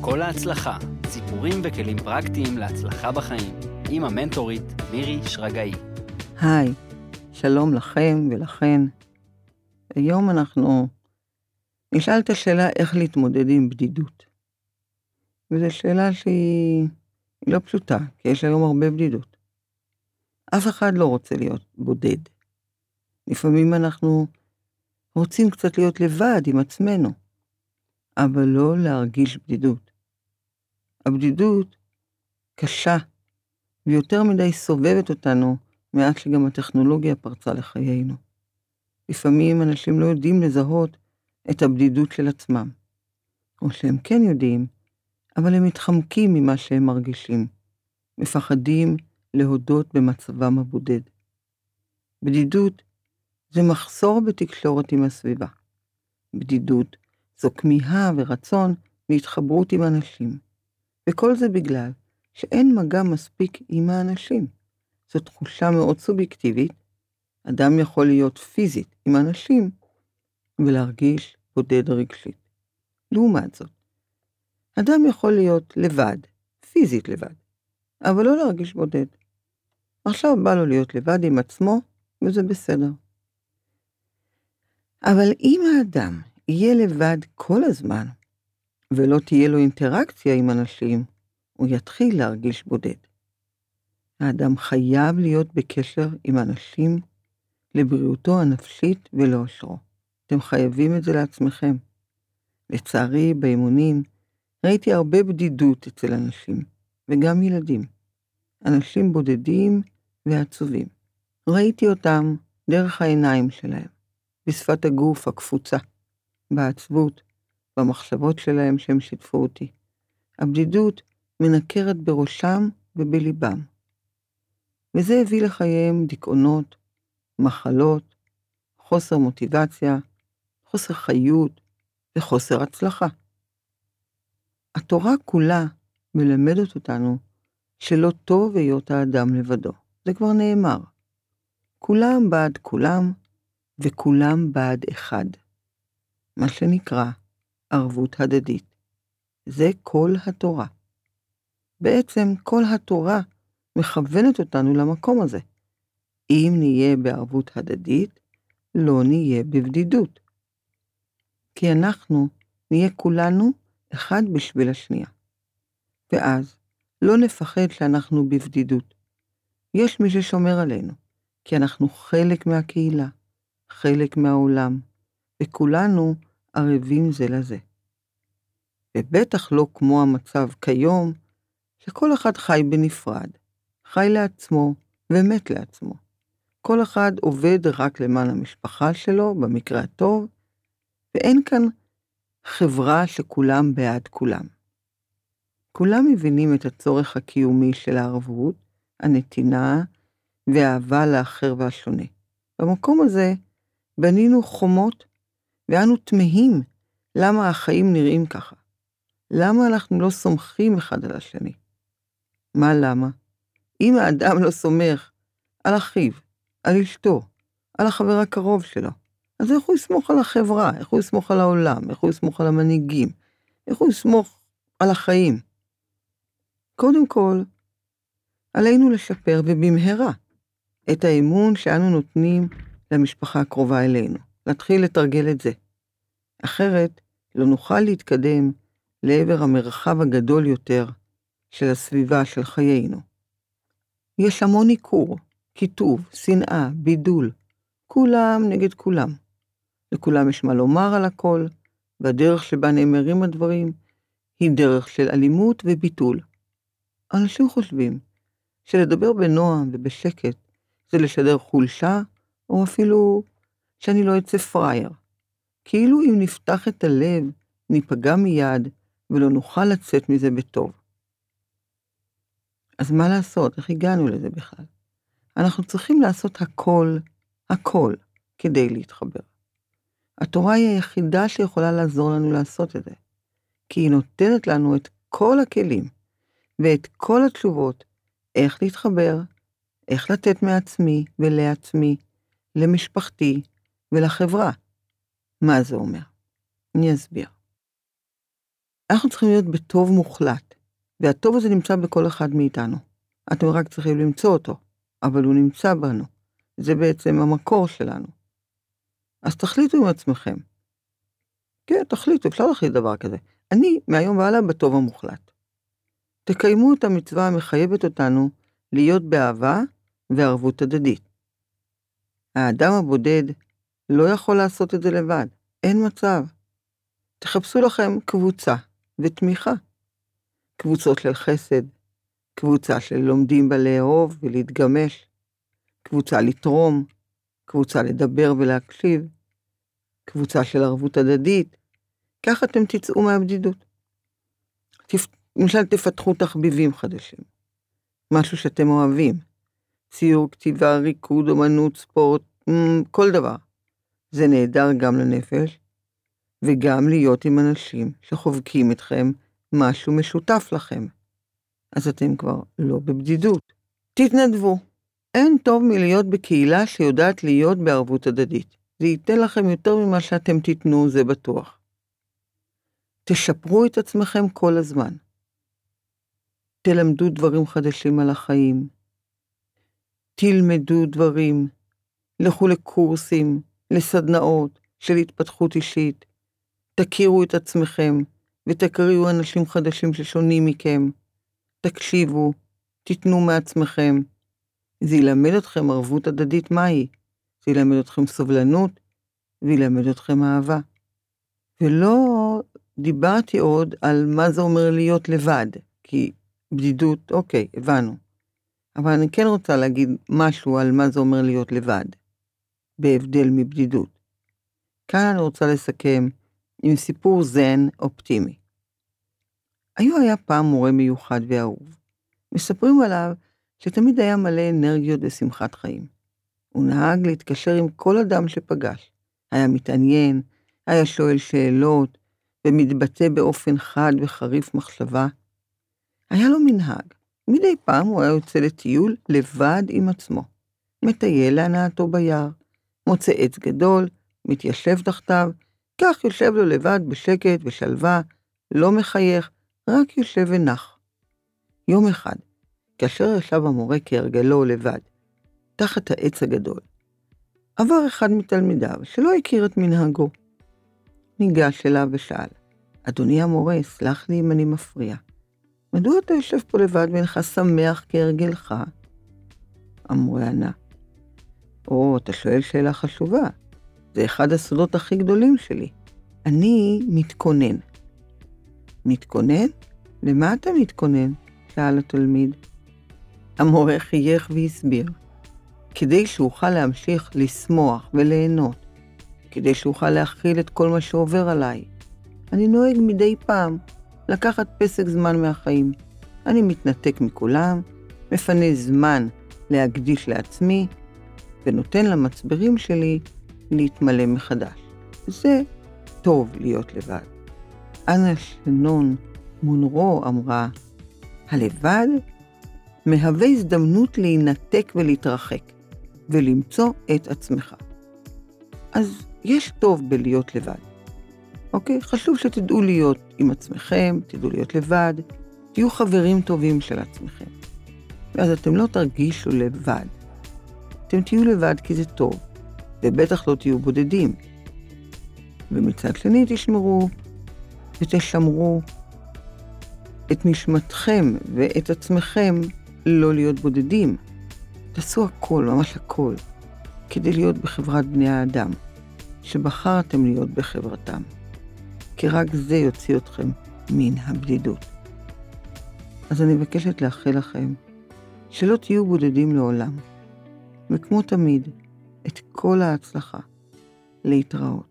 כל ההצלחה, סיפורים וכלים פרקטיים להצלחה בחיים, עם המנטורית מירי שרגאי. היי, שלום לכם ולכן. היום אנחנו נשאל את השאלה איך להתמודד עם בדידות. וזו שאלה שהיא לא פשוטה, כי יש היום הרבה בדידות. אף אחד לא רוצה להיות בודד. לפעמים אנחנו רוצים קצת להיות לבד עם עצמנו, אבל לא להרגיש בדידות. הבדידות קשה, ויותר מדי סובבת אותנו מאז שגם הטכנולוגיה פרצה לחיינו. לפעמים אנשים לא יודעים לזהות את הבדידות של עצמם, או שהם כן יודעים, אבל הם מתחמקים ממה שהם מרגישים, מפחדים להודות במצבם הבודד. בדידות זה מחסור בתקשורת עם הסביבה. בדידות זו כמיהה ורצון להתחברות עם אנשים. וכל זה בגלל שאין מגע מספיק עם האנשים. זו תחושה מאוד סובייקטיבית. אדם יכול להיות פיזית עם אנשים ולהרגיש בודד רגשית. לעומת זאת, אדם יכול להיות לבד, פיזית לבד, אבל לא להרגיש בודד. עכשיו בא לו להיות לבד עם עצמו, וזה בסדר. אבל אם האדם יהיה לבד כל הזמן, ולא תהיה לו אינטראקציה עם אנשים, הוא יתחיל להרגיש בודד. האדם חייב להיות בקשר עם אנשים לבריאותו הנפשית ולאושרו. אתם חייבים את זה לעצמכם. לצערי, באימונים ראיתי הרבה בדידות אצל אנשים, וגם ילדים. אנשים בודדים ועצובים. ראיתי אותם דרך העיניים שלהם, בשפת הגוף הקפוצה, בעצבות, במחשבות שלהם שהם שיתפו אותי. הבדידות מנקרת בראשם ובליבם. וזה הביא לחייהם דיכאונות, מחלות, חוסר מוטיבציה, חוסר חיות וחוסר הצלחה. התורה כולה מלמדת אותנו שלא טוב היות האדם לבדו. זה כבר נאמר. כולם בעד כולם, וכולם בעד אחד. מה שנקרא ערבות הדדית. זה כל התורה. בעצם כל התורה מכוונת אותנו למקום הזה. אם נהיה בערבות הדדית, לא נהיה בבדידות. כי אנחנו נהיה כולנו אחד בשביל השנייה. ואז לא נפחד שאנחנו בבדידות. יש מי ששומר עלינו, כי אנחנו חלק מהקהילה, חלק מהעולם, וכולנו ערבים זה לזה. ובטח לא כמו המצב כיום, שכל אחד חי בנפרד, חי לעצמו ומת לעצמו. כל אחד עובד רק למען המשפחה שלו, במקרה הטוב, ואין כאן חברה שכולם בעד כולם. כולם מבינים את הצורך הקיומי של הערבות, הנתינה והאהבה לאחר והשונה. במקום הזה בנינו חומות, ואנו תמהים למה החיים נראים ככה. למה אנחנו לא סומכים אחד על השני? מה למה? אם האדם לא סומך על אחיו, על אשתו, על החבר הקרוב שלו, אז איך הוא יסמוך על החברה? איך הוא יסמוך על העולם? איך הוא יסמוך על המנהיגים? איך הוא יסמוך על החיים? קודם כל, עלינו לשפר ובמהרה את האמון שאנו נותנים למשפחה הקרובה אלינו, להתחיל לתרגל את זה. אחרת, לא נוכל להתקדם לעבר המרחב הגדול יותר של הסביבה של חיינו. יש המון ניכור, קיטוב, שנאה, בידול, כולם נגד כולם. לכולם יש מה לומר על הכל, והדרך שבה נאמרים הדברים היא דרך של אלימות וביטול. אנשים חושבים שלדבר בנועם ובשקט זה לשדר חולשה, או אפילו שאני לא אצא פראייר. כאילו אם נפתח את הלב, ניפגע מיד, ולא נוכל לצאת מזה בטוב. אז מה לעשות? איך הגענו לזה בכלל? אנחנו צריכים לעשות הכל, הכל, כדי להתחבר. התורה היא היחידה שיכולה לעזור לנו לעשות את זה, כי היא נותנת לנו את כל הכלים ואת כל התשובות איך להתחבר, איך לתת מעצמי ולעצמי, למשפחתי ולחברה. מה זה אומר? אני אסביר. אנחנו צריכים להיות בטוב מוחלט, והטוב הזה נמצא בכל אחד מאיתנו. אתם רק צריכים למצוא אותו, אבל הוא נמצא בנו. זה בעצם המקור שלנו. אז תחליטו עם עצמכם. כן, תחליטו, אפשר להחליט דבר כזה. אני, מהיום והלאה, בטוב המוחלט. תקיימו את המצווה המחייבת אותנו להיות באהבה וערבות הדדית. האדם הבודד לא יכול לעשות את זה לבד, אין מצב. תחפשו לכם קבוצה ותמיכה. קבוצות של חסד, קבוצה של לומדים בלאהוב ולהתגמש, קבוצה לתרום, קבוצה לדבר ולהקשיב, קבוצה של ערבות הדדית, ככה אתם תצאו מהבדידות. למשל תפתחו תחביבים חדשים, משהו שאתם אוהבים, ציור, כתיבה, ריקוד, אומנות, ספורט, כל דבר. זה נהדר גם לנפש, וגם להיות עם אנשים שחובקים אתכם משהו משותף לכם. אז אתם כבר לא בבדידות. תתנדבו. אין טוב מלהיות בקהילה שיודעת להיות בערבות הדדית. זה ייתן לכם יותר ממה שאתם תיתנו, זה בטוח. תשפרו את עצמכם כל הזמן. תלמדו דברים חדשים על החיים. תלמדו דברים. לכו לקורסים, לסדנאות של התפתחות אישית. תכירו את עצמכם ותקריאו אנשים חדשים ששונים מכם. תקשיבו, תיתנו מעצמכם. זה ילמד אתכם ערבות הדדית מהי. זה ילמד אתכם סובלנות וילמד אתכם אהבה. ולא דיברתי עוד על מה זה אומר להיות לבד, כי בדידות, אוקיי, הבנו. אבל אני כן רוצה להגיד משהו על מה זה אומר להיות לבד, בהבדל מבדידות. כאן אני רוצה לסכם עם סיפור זן אופטימי. היו היה פעם מורה מיוחד ואהוב. מספרים עליו שתמיד היה מלא אנרגיות ושמחת חיים. הוא נהג להתקשר עם כל אדם שפגש. היה מתעניין, היה שואל שאלות, ומתבטא באופן חד וחריף מחשבה. היה לו מנהג, מדי פעם הוא היה יוצא לטיול לבד עם עצמו. מטייל להנאתו ביער, מוצא עץ גדול, מתיישב תחתיו, כך יושב לו לבד בשקט ושלווה, לא מחייך, רק יושב ונח. יום אחד, כאשר ישב המורה כהרגלו לבד, תחת העץ הגדול, עבר אחד מתלמידיו שלא הכיר את מנהגו. ניגש אליו ושאל, אדוני המורה, סלח לי אם אני מפריע. מדוע אתה יושב פה לבד ואינך שמח כהרגלך? המורה ענה, או, אתה שואל שאלה חשובה. זה אחד הסודות הכי גדולים שלי. אני מתכונן. מתכונן? למה אתה מתכונן? שאל התלמיד. המורה חייך והסביר. כדי שאוכל להמשיך לשמוח וליהנות, כדי שאוכל להכיל את כל מה שעובר עליי. אני נוהג מדי פעם לקחת פסק זמן מהחיים. אני מתנתק מכולם, מפנה זמן להקדיש לעצמי, ונותן למצברים שלי להתמלא מחדש. זה טוב להיות לבד. אנה שנון מונרו אמרה, הלבד מהווה הזדמנות להינתק ולהתרחק, ולמצוא את עצמך. אז יש טוב בלהיות לבד. אוקיי? חשוב שתדעו להיות עם עצמכם, תדעו להיות לבד, תהיו חברים טובים של עצמכם. ואז אתם לא תרגישו לבד. אתם תהיו לבד כי זה טוב, ובטח לא תהיו בודדים. ומצד שני תשמרו ותשמרו את נשמתכם ואת עצמכם לא להיות בודדים. תעשו הכל, ממש הכל, כדי להיות בחברת בני האדם, שבחרתם להיות בחברתם. כי רק זה יוציא אתכם מן הבדידות. אז אני מבקשת לאחל לכם שלא תהיו בודדים לעולם, וכמו תמיד, את כל ההצלחה להתראות.